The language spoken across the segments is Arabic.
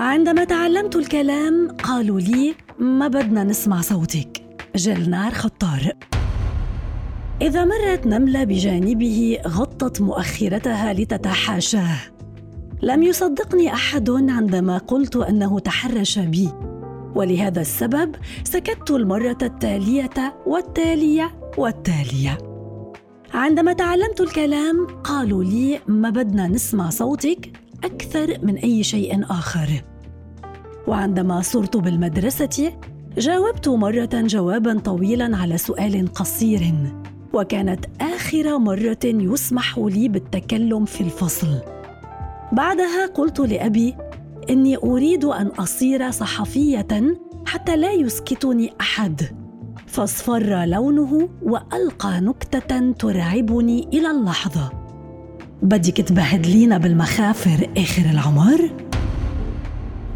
عندما تعلمت الكلام قالوا لي ما بدنا نسمع صوتك. جلنار خطار. إذا مرت نملة بجانبه غطت مؤخرتها لتتحاشاه. لم يصدقني أحد عندما قلت أنه تحرش بي. ولهذا السبب سكت المرة التالية والتالية والتالية. عندما تعلمت الكلام قالوا لي ما بدنا نسمع صوتك أكثر من أي شيء آخر. وعندما صرت بالمدرسة جاوبت مرة جوابا طويلا على سؤال قصير وكانت آخر مرة يسمح لي بالتكلم في الفصل. بعدها قلت لأبي إني أريد أن أصير صحفية حتى لا يسكتني أحد. فاصفر لونه وألقى نكتة ترعبني إلى اللحظة. بدك تبهدلينا بالمخافر آخر العمر؟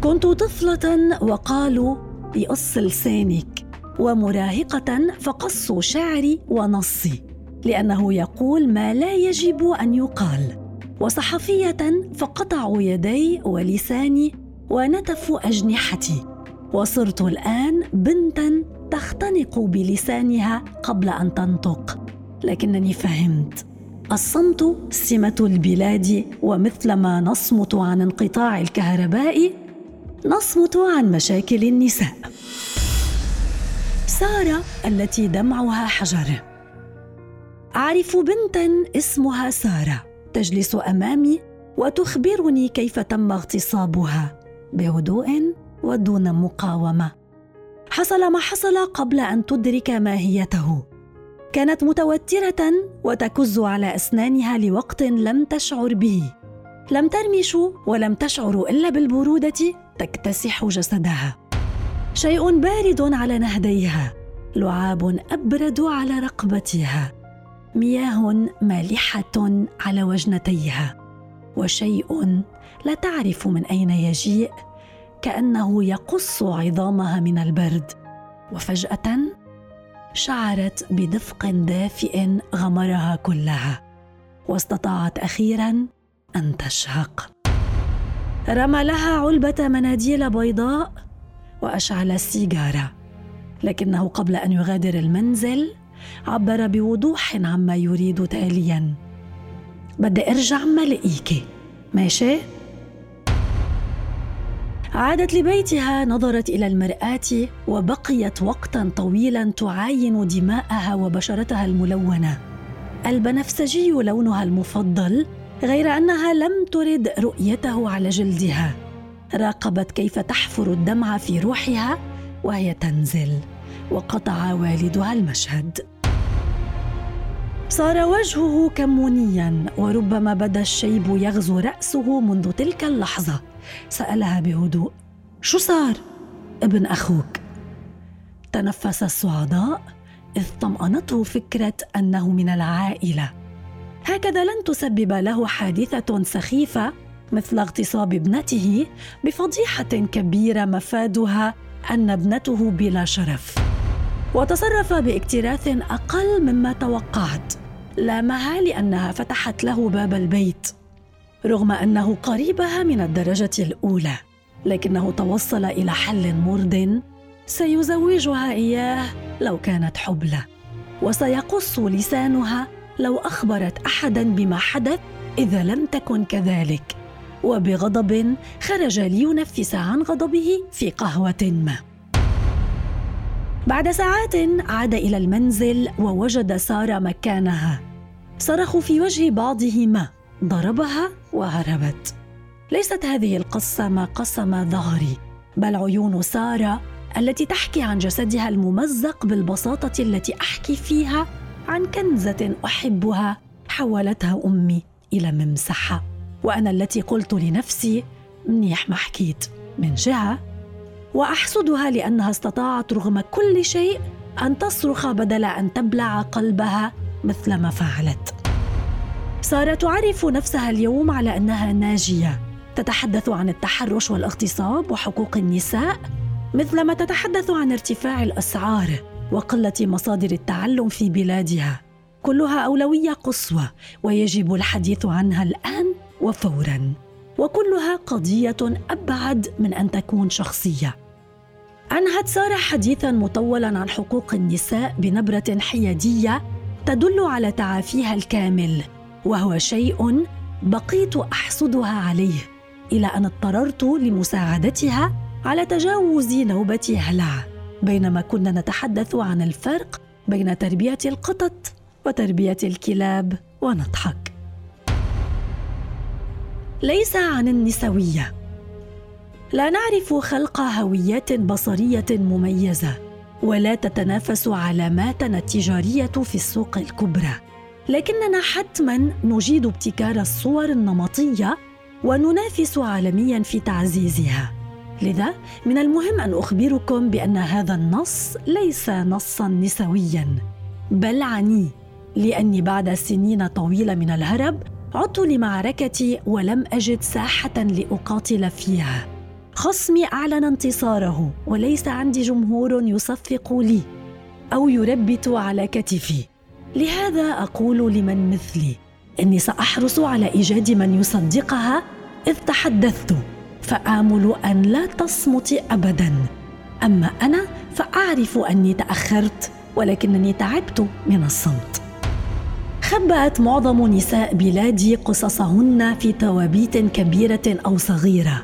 كنت طفلة وقالوا يقص لسانك ومراهقة فقصوا شعري ونصي لأنه يقول ما لا يجب أن يقال. وصحفية فقطعوا يدي ولساني ونتفوا أجنحتي. وصرت الآن بنتا تختنق بلسانها قبل أن تنطق. لكنني فهمت. الصمت سمة البلاد ومثلما نصمت عن انقطاع الكهرباء نصمت عن مشاكل النساء. سارة التي دمعها حجر. أعرف بنتا اسمها سارة. تجلس أمامي وتخبرني كيف تم اغتصابها بهدوء ودون مقاومة. حصل ما حصل قبل أن تدرك ماهيته. كانت متوترة وتكز على أسنانها لوقت لم تشعر به. لم ترمش ولم تشعر إلا بالبرودة تكتسح جسدها. شيء بارد على نهديها. لعاب أبرد على رقبتها. مياه مالحة على وجنتيها. وشيء لا تعرف من أين يجيء كأنه يقص عظامها من البرد. وفجأة شعرت بدفق دافئ غمرها كلها. واستطاعت أخيرا أن تشهق. رمى لها علبة مناديل بيضاء وأشعل السيجارة. لكنه قبل أن يغادر المنزل عبر بوضوح عما يريد تاليا. بدي ارجع ما لقيكي ماشي؟ عادت لبيتها نظرت إلى المرآة وبقيت وقتا طويلا تعاين دماءها وبشرتها الملونة. البنفسجي لونها المفضل غير أنها لم ترد رؤيته على جلدها. راقبت كيف تحفر الدمع في روحها وهي تنزل وقطع والدها المشهد. صار وجهه كمونيا وربما بدا الشيب يغزو رأسه منذ تلك اللحظة. سألها بهدوء شو صار؟ ابن أخوك. تنفس الصعداء إذ طمأنته فكرة أنه من العائلة. هكذا لن تسبب له حادثة سخيفة مثل اغتصاب ابنته بفضيحة كبيرة مفادها أن ابنته بلا شرف. وتصرف باكتراث أقل مما توقعت. لامها لانها فتحت له باب البيت رغم أنه قريبها من الدرجة الأولى. لكنه توصل إلى حل مرض سيزوجها إياه لو كانت حبلى وسيقص لسانها لو أخبرت احدا بما حدث إذا لم تكن كذلك. وبغضب خرج لينفس عن غضبه في قهوة ما. بعد ساعات عاد إلى المنزل ووجد ساره مكانها. صرخوا في وجه بعضهما. ضربها وهربت. ليست هذه القصة ما قسم ظهري بل عيون سارة التي تحكي عن جسدها الممزق بالبساطة التي أحكي فيها عن كنزة أحبها حولتها أمي إلى ممسحة. وأنا التي قلت لنفسي منيح ما حكيت من جهه وأحسدها لأنها استطاعت رغم كل شيء أن تصرخ بدل أن تبلع قلبها مثل ما فعلت. سارة تعرف نفسها اليوم على أنها ناجية. تتحدث عن التحرش والاغتصاب وحقوق النساء مثلما تتحدث عن ارتفاع الأسعار. وقلة مصادر التعلم في بلادها. كلها أولوية قصوى ويجب الحديث عنها الآن وفورا. وكلها قضية أبعد من أن تكون شخصية. أنهت سارة حديثا مطولا عن حقوق النساء بنبرة حيادية تدل على تعافيها الكامل وهو شيء بقيت احسدها عليه إلى أن اضطررت لمساعدتها على تجاوز نوبة هلع. بينما كنا نتحدث عن الفرق بين تربية القطط وتربية الكلاب ونضحك. ليس عن النسوية. لا نعرف خلق هويات بصرية مميزة ولا تتنافس علاماتنا التجارية في السوق الكبرى. لكننا حتما نجيد ابتكار الصور النمطية وننافس عالميا في تعزيزها. لذا من المهم أن أخبركم بأن هذا النص ليس نصا نسويا بل عني لأني بعد سنين طويلة من الهرب عدت لمعركتي ولم أجد ساحة لأقاتل فيها. خصمي أعلن انتصاره وليس عندي جمهور يصفق لي أو يربت على كتفي. لهذا أقول لمن مثلي إني سأحرص على إيجاد من يصدقها إذ تحدثت. فآمل أن لا تصمت ابدا. أما أنا فأعرف أني تأخرت ولكنني تعبت من الصمت. خبأت معظم نساء بلادي قصصهن في توابيت كبيرة أو صغيرة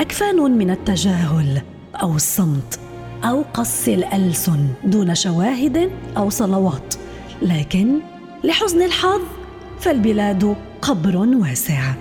أكفان من التجاهل أو الصمت أو قص الألسن دون شواهد أو صلوات. لكن لحسن الحظ فالبلاد قبر واسع.